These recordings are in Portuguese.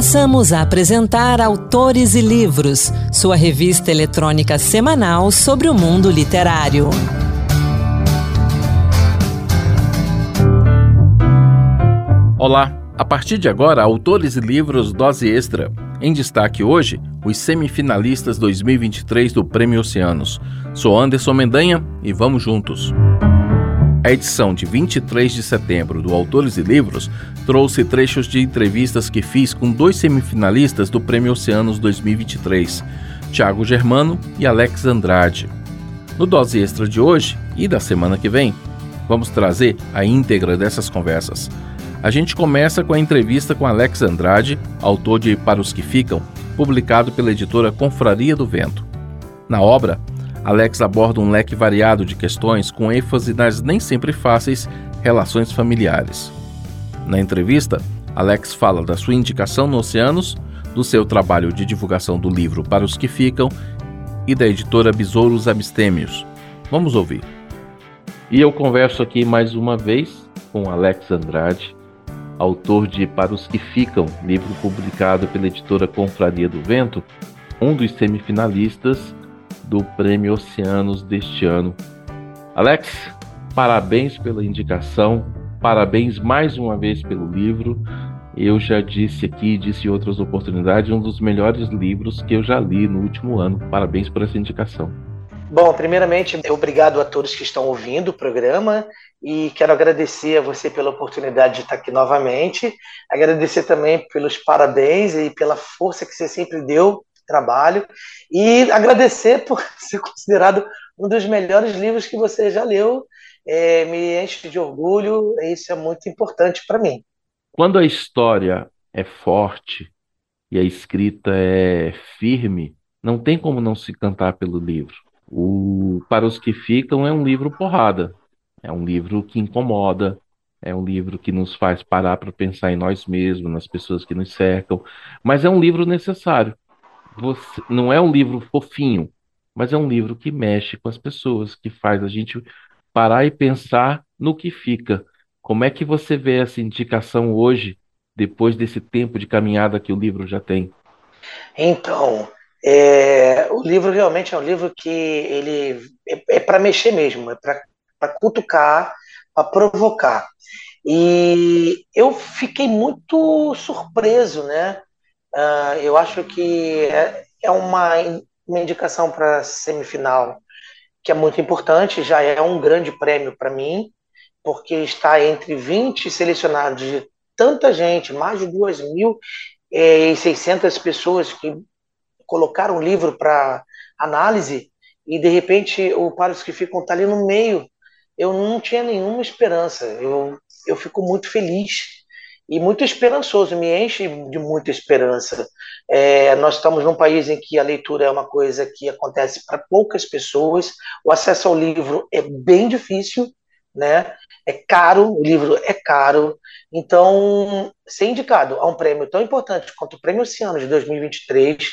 Passamos a apresentar Autores e Livros, sua revista eletrônica semanal sobre o mundo literário. Olá, a partir de agora, Autores e Livros Dose Extra. Em destaque hoje, os semifinalistas 2023 do Prêmio Oceanos. Sou Anderson Mendanha e vamos juntos. A edição de 23 de setembro do Autores e Livros trouxe trechos de entrevistas que fiz com dois semifinalistas do Prêmio Oceanos 2023, Tiago Germano e Alex Andrade. No Dose Extra de hoje e da semana que vem, vamos trazer a íntegra dessas conversas. A gente começa com a entrevista com Alex Andrade, autor de Para os que Ficam, publicado pela editora Confraria do Vento. Na obra, Alex aborda um leque variado de questões com ênfase nas nem sempre fáceis relações familiares. Na entrevista, Alex fala da sua indicação no Oceanos, do seu trabalho de divulgação do livro Para os que Ficam e da editora Besouros Abstêmios. Vamos ouvir. E eu converso aqui mais uma vez com Alex Andrade, autor de Para os que Ficam, livro publicado pela editora Confraria do Vento, um dos semifinalistas do Prêmio Oceanos deste ano. Alex, parabéns pela indicação, parabéns mais uma vez pelo livro. Eu já disse aqui, disse em outras oportunidades, um dos melhores livros que eu já li no último ano. Parabéns por essa indicação. Bom, primeiramente, obrigado a todos que estão ouvindo o programa e quero agradecer a você pela oportunidade de estar aqui novamente. Agradecer também pelos parabéns e pela força que você sempre deu trabalho e agradecer por ser considerado um dos melhores livros que você já leu. É, me enche de orgulho, isso é muito importante para mim. Quando a história é forte e a escrita é firme, não tem como não se cantar pelo livro. O Para os que Ficam é um livro porrada, é um livro que incomoda, é um livro que nos faz parar para pensar em nós mesmos, nas pessoas que nos cercam, mas é um livro necessário você, não é um livro fofinho, mas é um livro que mexe com as pessoas, que faz a gente parar e pensar no que fica. Como é que você vê essa indicação hoje, depois desse tempo de caminhada que o livro já tem? Então, é, o livro realmente é um livro que ele é, é para mexer mesmo, é para cutucar, para provocar. E eu fiquei muito surpreso, né? Uh, eu acho que é, é uma, uma indicação para semifinal que é muito importante, já é um grande prêmio para mim, porque está entre 20 selecionados de tanta gente, mais de 2.600 pessoas que colocaram o livro para análise, e de repente o Para os que ficam está ali no meio. Eu não tinha nenhuma esperança, eu, eu fico muito feliz e muito esperançoso, me enche de muita esperança. É, nós estamos num país em que a leitura é uma coisa que acontece para poucas pessoas, o acesso ao livro é bem difícil, né? É caro, o livro é caro, então ser indicado a um prêmio tão importante quanto o Prêmio Oceano de 2023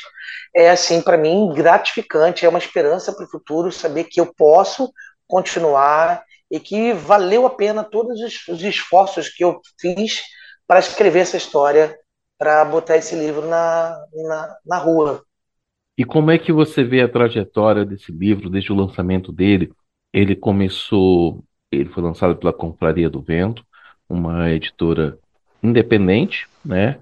é assim para mim gratificante, é uma esperança para o futuro saber que eu posso continuar e que valeu a pena todos os esforços que eu fiz para escrever essa história, para botar esse livro na, na, na rua. E como é que você vê a trajetória desse livro desde o lançamento dele? Ele começou, ele foi lançado pela Confraria do Vento, uma editora independente, né?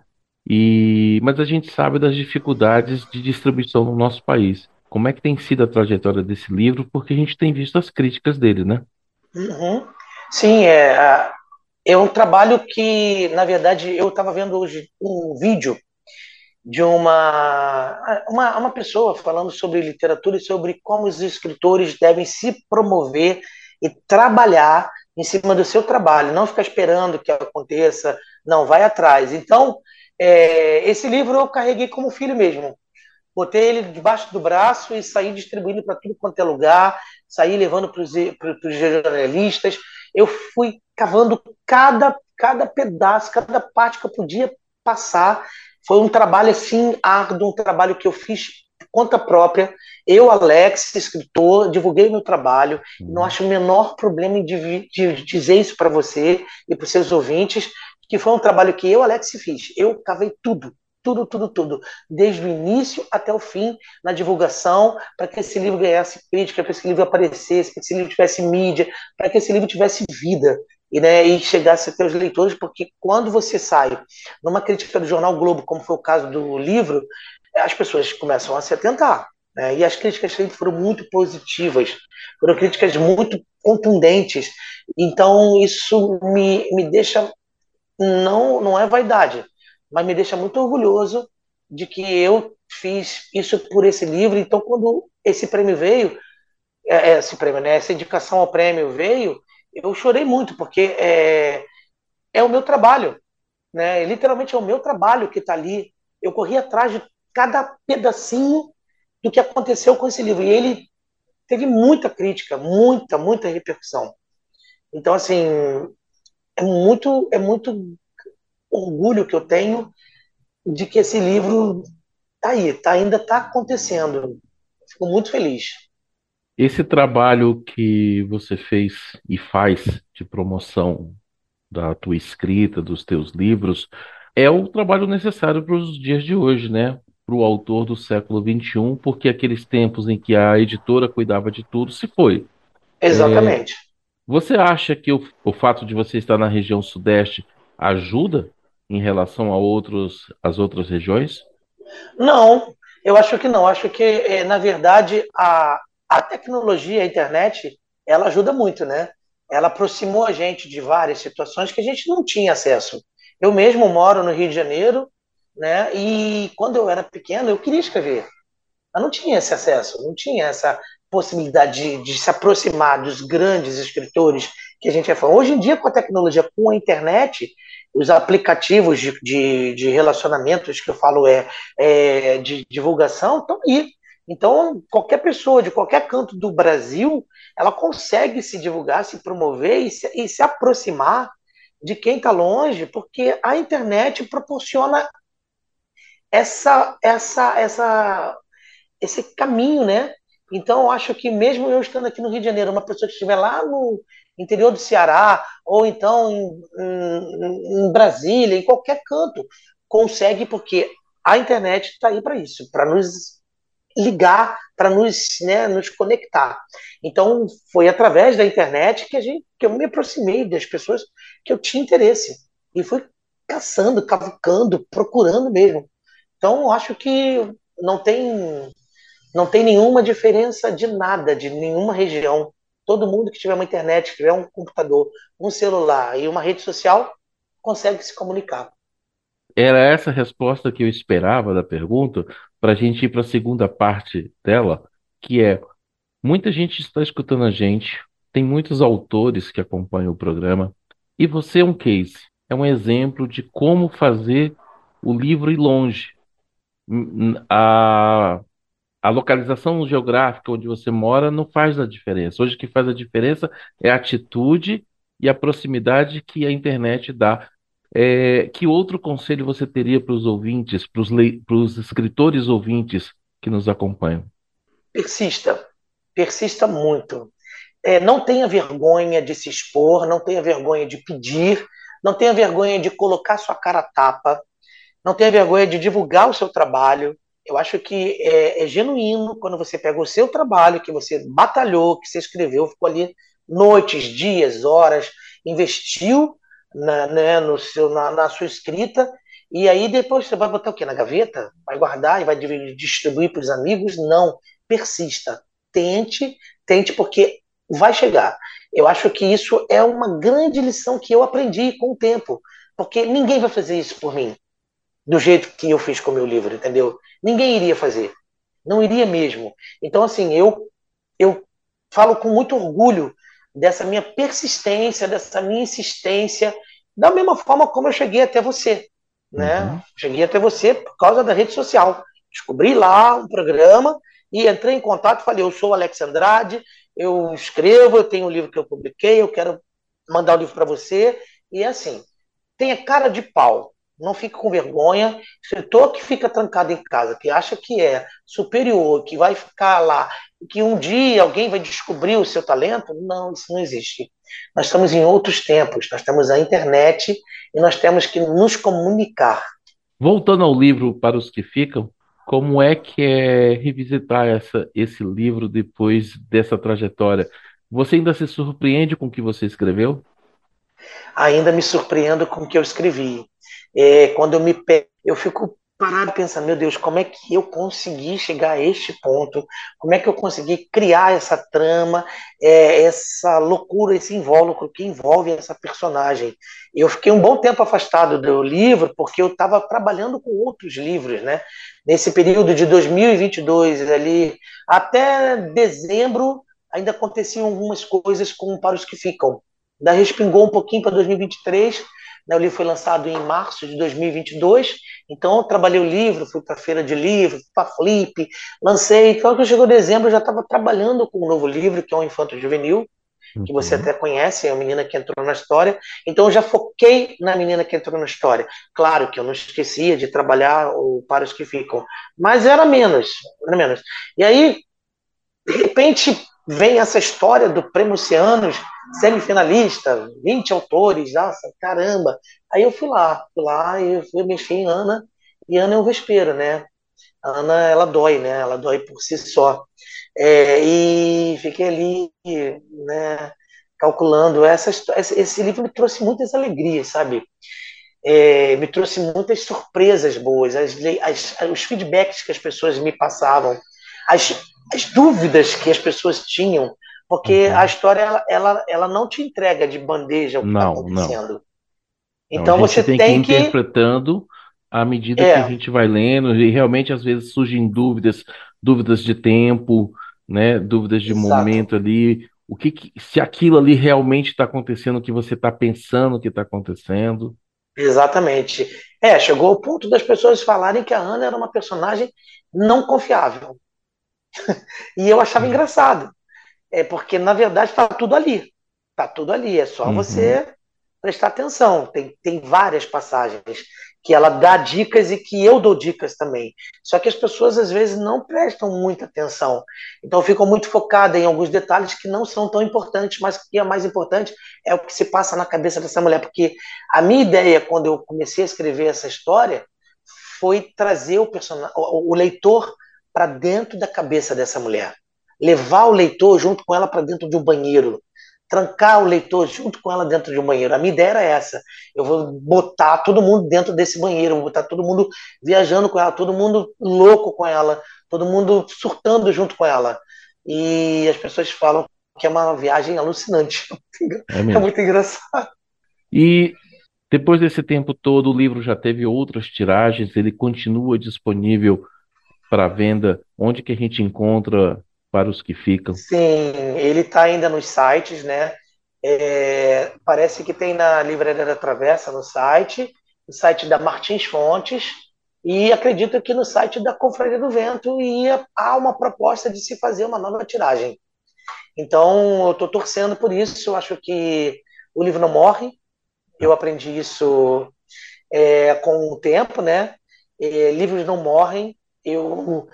E mas a gente sabe das dificuldades de distribuição no nosso país. Como é que tem sido a trajetória desse livro? Porque a gente tem visto as críticas dele, né? Uhum. Sim, é, é um trabalho que, na verdade, eu estava vendo hoje um vídeo de uma, uma, uma pessoa falando sobre literatura e sobre como os escritores devem se promover e trabalhar em cima do seu trabalho, não ficar esperando que aconteça, não, vai atrás. Então, é, esse livro eu carreguei como filho mesmo. Botei ele debaixo do braço e saí distribuindo para tudo quanto é lugar, saí levando para os jornalistas. Eu fui cavando cada, cada pedaço, cada parte que eu podia passar. Foi um trabalho assim árduo, um trabalho que eu fiz por conta própria. Eu, Alex, escritor, divulguei meu trabalho. Uhum. Não acho o menor problema em de, de dizer isso para você e para os seus ouvintes, que foi um trabalho que eu, Alex, fiz. Eu cavei tudo, tudo, tudo, tudo, desde o início até o fim, na divulgação, para que esse livro ganhasse crítica, para que esse livro aparecesse, para que esse livro tivesse mídia, para que esse livro tivesse vida e, né, e chegasse até os leitores, porque quando você sai numa crítica do jornal Globo, como foi o caso do livro, as pessoas começam a se atentar. Né, e as críticas sempre foram muito positivas, foram críticas muito contundentes. Então, isso me, me deixa. Não, não é vaidade, mas me deixa muito orgulhoso de que eu fiz isso por esse livro. Então, quando esse prêmio veio, é, é, esse prêmio, né, essa indicação ao prêmio veio, eu chorei muito, porque é, é o meu trabalho. Né? Literalmente é o meu trabalho que está ali. Eu corri atrás de cada pedacinho do que aconteceu com esse livro. E ele teve muita crítica, muita, muita repercussão. Então, assim, é muito, é muito orgulho que eu tenho de que esse livro tá aí, tá, ainda está acontecendo. Fico muito feliz. Esse trabalho que você fez e faz de promoção da tua escrita, dos teus livros, é o trabalho necessário para os dias de hoje, né? Para o autor do século XXI, porque aqueles tempos em que a editora cuidava de tudo se foi. Exatamente. É, você acha que o, o fato de você estar na região sudeste ajuda em relação a outros, as outras regiões? Não, eu acho que não. Acho que, é, na verdade, a, a tecnologia, a internet, ela ajuda muito, né? Ela aproximou a gente de várias situações que a gente não tinha acesso. Eu mesmo moro no Rio de Janeiro, né? E quando eu era pequeno, eu queria escrever. Eu não tinha esse acesso, não tinha essa possibilidade de, de se aproximar dos grandes escritores que a gente é fã. Hoje em dia, com a tecnologia, com a internet, os aplicativos de, de, de relacionamentos que eu falo é, é de divulgação estão aí. Então, qualquer pessoa de qualquer canto do Brasil, ela consegue se divulgar, se promover e se, e se aproximar de quem está longe, porque a internet proporciona essa, essa, essa, esse caminho, né? Então, eu acho que mesmo eu estando aqui no Rio de Janeiro, uma pessoa que estiver lá no interior do Ceará, ou então em, em, em Brasília, em qualquer canto, consegue, porque a internet está aí para isso, para nos ligar, para nos, né, nos conectar. Então, foi através da internet que, a gente, que eu me aproximei das pessoas que eu tinha interesse. E fui caçando, cavucando, procurando mesmo. Então, acho que não tem, não tem nenhuma diferença de nada, de nenhuma região. Todo mundo que tiver uma internet, que tiver um computador, um celular e uma rede social, consegue se comunicar. Era essa a resposta que eu esperava da pergunta, para a gente ir para a segunda parte dela, que é: muita gente está escutando a gente, tem muitos autores que acompanham o programa, e você é um case, é um exemplo de como fazer o livro ir longe. A, a localização geográfica onde você mora não faz a diferença. Hoje o que faz a diferença é a atitude e a proximidade que a internet dá é, que outro conselho você teria para os ouvintes, para os escritores ouvintes que nos acompanham? Persista, persista muito. É, não tenha vergonha de se expor, não tenha vergonha de pedir, não tenha vergonha de colocar sua cara a tapa, não tenha vergonha de divulgar o seu trabalho. Eu acho que é, é genuíno quando você pega o seu trabalho, que você batalhou, que você escreveu, ficou ali noites, dias, horas, investiu na, né, no seu, na, na sua escrita, e aí depois você vai botar o quê? Na gaveta? Vai guardar e vai distribuir para os amigos? Não. Persista. Tente, tente, porque vai chegar. Eu acho que isso é uma grande lição que eu aprendi com o tempo. Porque ninguém vai fazer isso por mim. Do jeito que eu fiz com o meu livro, entendeu? Ninguém iria fazer. Não iria mesmo. Então, assim, eu, eu falo com muito orgulho dessa minha persistência, dessa minha insistência, da mesma forma como eu cheguei até você. Né? Uhum. Cheguei até você por causa da rede social. Descobri lá um programa e entrei em contato falei, eu sou o Alex Andrade, eu escrevo, eu tenho um livro que eu publiquei, eu quero mandar o livro para você. E assim, tenha cara de pau não fique com vergonha. Escritor que fica trancado em casa, que acha que é superior, que vai ficar lá, que um dia alguém vai descobrir o seu talento, não, isso não existe. Nós estamos em outros tempos, nós temos a internet e nós temos que nos comunicar. Voltando ao livro para os que ficam, como é que é revisitar essa, esse livro depois dessa trajetória? Você ainda se surpreende com o que você escreveu? Ainda me surpreendo com o que eu escrevi. É, quando eu me pego, eu fico parado pensando, meu Deus, como é que eu consegui chegar a este ponto? Como é que eu consegui criar essa trama, é, essa loucura, esse invólucro que envolve essa personagem? Eu fiquei um bom tempo afastado do livro porque eu estava trabalhando com outros livros, né? Nesse período de 2022 ali até dezembro ainda aconteciam algumas coisas com para os que ficam. Da respingou um pouquinho para 2023 né, o livro foi lançado em março de 2022, então eu trabalhei o livro, fui para a feira de livro, para Flip, lancei. Então, quando chegou dezembro, eu já estava trabalhando com um novo livro, que é o Infanto Juvenil, que você uhum. até conhece, é a menina que entrou na história. Então eu já foquei na menina que entrou na história. Claro que eu não esquecia de trabalhar o para os que ficam, mas era menos, era menos. E aí, de repente, vem essa história do Prêmio Oceanos, semifinalista, 20 autores, nossa, caramba. Aí eu fui lá, fui lá e fui mexer em Ana, e Ana é um vespeiro, né? A Ana, ela dói, né? Ela dói por si só. É, e fiquei ali, né, calculando. Essa, esse livro me trouxe muitas alegrias, sabe? É, me trouxe muitas surpresas boas, as, as, os feedbacks que as pessoas me passavam, as, as dúvidas que as pessoas tinham porque uhum. a história ela, ela, ela não te entrega de bandeja o que está acontecendo. Não. Então você tem, tem que ir interpretando à medida é. que a gente vai lendo, e realmente às vezes surgem dúvidas, dúvidas de tempo, né, dúvidas de Exato. momento ali, o que, que se aquilo ali realmente está acontecendo, o que você está pensando que está acontecendo. Exatamente. É, chegou o ponto das pessoas falarem que a Ana era uma personagem não confiável. e eu achava uhum. engraçado. É porque, na verdade, está tudo ali. Está tudo ali. É só uhum. você prestar atenção. Tem, tem várias passagens que ela dá dicas e que eu dou dicas também. Só que as pessoas, às vezes, não prestam muita atenção. Então, ficam muito focadas em alguns detalhes que não são tão importantes, mas que é mais importante é o que se passa na cabeça dessa mulher. Porque a minha ideia, quando eu comecei a escrever essa história, foi trazer o, person... o leitor para dentro da cabeça dessa mulher levar o leitor junto com ela para dentro de um banheiro, trancar o leitor junto com ela dentro de um banheiro. A minha ideia era essa. Eu vou botar todo mundo dentro desse banheiro, vou botar todo mundo viajando com ela, todo mundo louco com ela, todo mundo surtando junto com ela. E as pessoas falam que é uma viagem alucinante. É, é muito engraçado. E depois desse tempo todo, o livro já teve outras tiragens, ele continua disponível para venda. Onde que a gente encontra para os que ficam? Sim, ele está ainda nos sites, né? É, parece que tem na Livraria da Travessa no site, no site da Martins Fontes, e acredito que no site da Confraria do Vento e há uma proposta de se fazer uma nova tiragem. Então, eu estou torcendo por isso. Eu acho que o livro não morre. Eu aprendi isso é, com o tempo, né? É, livros não morrem. Eu,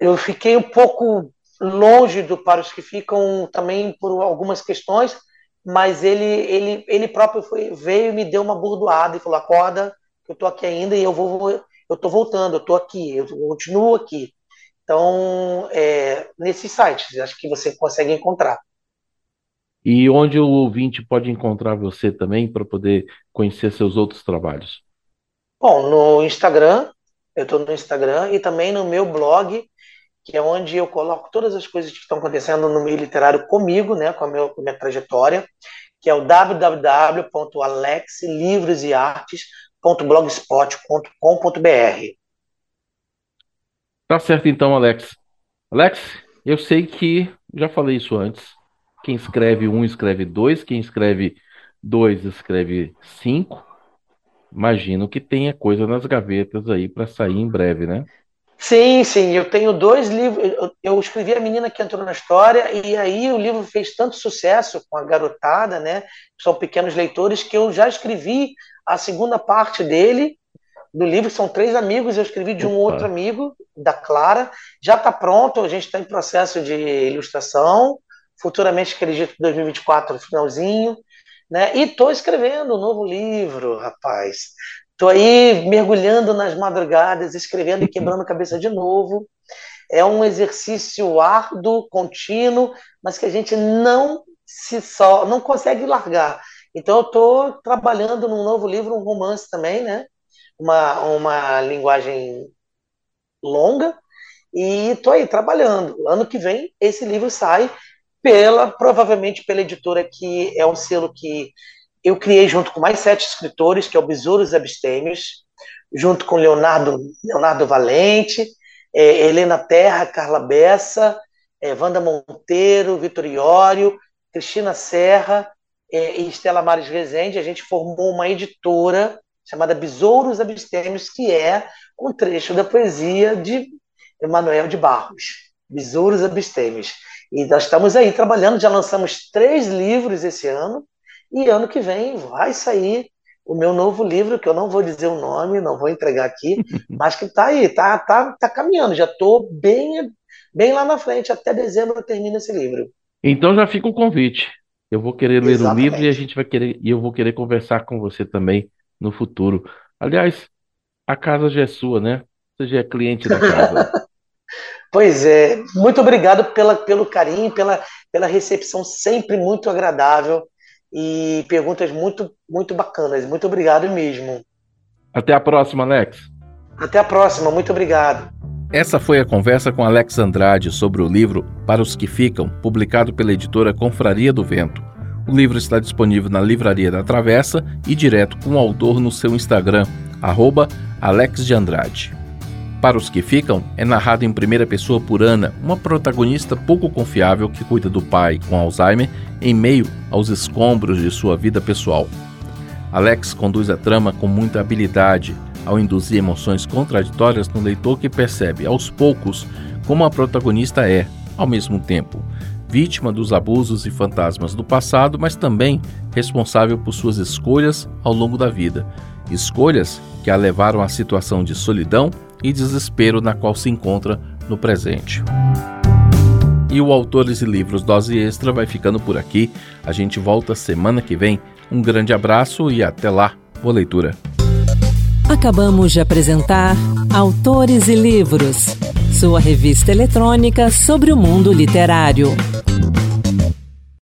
eu fiquei um pouco longe do para os que ficam também por algumas questões, mas ele ele ele próprio foi, veio e me deu uma burdoada e falou: "Acorda, eu estou aqui ainda e eu vou eu estou voltando, eu estou aqui, eu continuo aqui". Então, é, nesses sites, acho que você consegue encontrar. E onde o ouvinte pode encontrar você também para poder conhecer seus outros trabalhos? Bom, no Instagram, eu estou no Instagram e também no meu blog, que é onde eu coloco todas as coisas que estão acontecendo no meio literário comigo, né, com a, meu, com a minha trajetória, que é o www.alexlivroseartes.blogspot.com.br. Tá certo então, Alex. Alex, eu sei que já falei isso antes. Quem escreve um escreve dois, quem escreve dois escreve cinco. Imagino que tenha coisa nas gavetas aí para sair em breve, né? Sim, sim, eu tenho dois livros. Eu, escrevi A Menina que Entrou na História, e aí o livro fez tanto sucesso com a garotada, né? São pequenos leitores, que eu já escrevi a segunda parte dele, do livro. São três amigos, eu escrevi de um Opa. outro amigo, da Clara. Já está pronto, a gente está em processo de ilustração. Futuramente, acredito que 2024, finalzinho. Né? E estou escrevendo um novo livro, rapaz. Estou aí mergulhando nas madrugadas, escrevendo e quebrando cabeça de novo. É um exercício árduo, contínuo, mas que a gente não se só não consegue largar. Então eu estou trabalhando num novo livro, um romance também, né? Uma, uma linguagem longa e estou aí trabalhando. Ano que vem esse livro sai pela provavelmente pela editora que é um selo que eu criei junto com mais sete escritores, que é o Besouros Abstêmios, junto com Leonardo Leonardo Valente, é, Helena Terra, Carla Bessa, é, Wanda Monteiro, Vitor Iório, Cristina Serra é, e Estela Mares Rezende. A gente formou uma editora chamada Besouros Abstêmios, que é um trecho da poesia de Emanuel de Barros, Besouros Abstêmios. E nós estamos aí trabalhando, já lançamos três livros esse ano, e ano que vem vai sair o meu novo livro, que eu não vou dizer o nome, não vou entregar aqui, mas que está aí, está tá, tá caminhando, já estou bem, bem lá na frente, até dezembro eu termino esse livro. Então já fica o convite. Eu vou querer ler Exatamente. o livro e a gente vai querer, e eu vou querer conversar com você também no futuro. Aliás, a casa já é sua, né? Você já é cliente da casa. pois é, muito obrigado pela, pelo carinho, pela, pela recepção sempre muito agradável e perguntas muito, muito bacanas. Muito obrigado mesmo. Até a próxima, Alex. Até a próxima, muito obrigado. Essa foi a conversa com Alex Andrade sobre o livro Para os que Ficam, publicado pela editora Confraria do Vento. O livro está disponível na Livraria da Travessa e direto com o autor no seu Instagram, arroba Alex de Andrade. Para os que ficam, é narrado em primeira pessoa por Ana, uma protagonista pouco confiável que cuida do pai com Alzheimer em meio aos escombros de sua vida pessoal. Alex conduz a trama com muita habilidade, ao induzir emoções contraditórias no leitor que percebe, aos poucos, como a protagonista é, ao mesmo tempo, vítima dos abusos e fantasmas do passado, mas também responsável por suas escolhas ao longo da vida. Escolhas que a levaram à situação de solidão e desespero na qual se encontra no presente. E o Autores e Livros Dose Extra vai ficando por aqui. A gente volta semana que vem. Um grande abraço e até lá. Boa leitura. Acabamos de apresentar Autores e Livros, sua revista eletrônica sobre o mundo literário.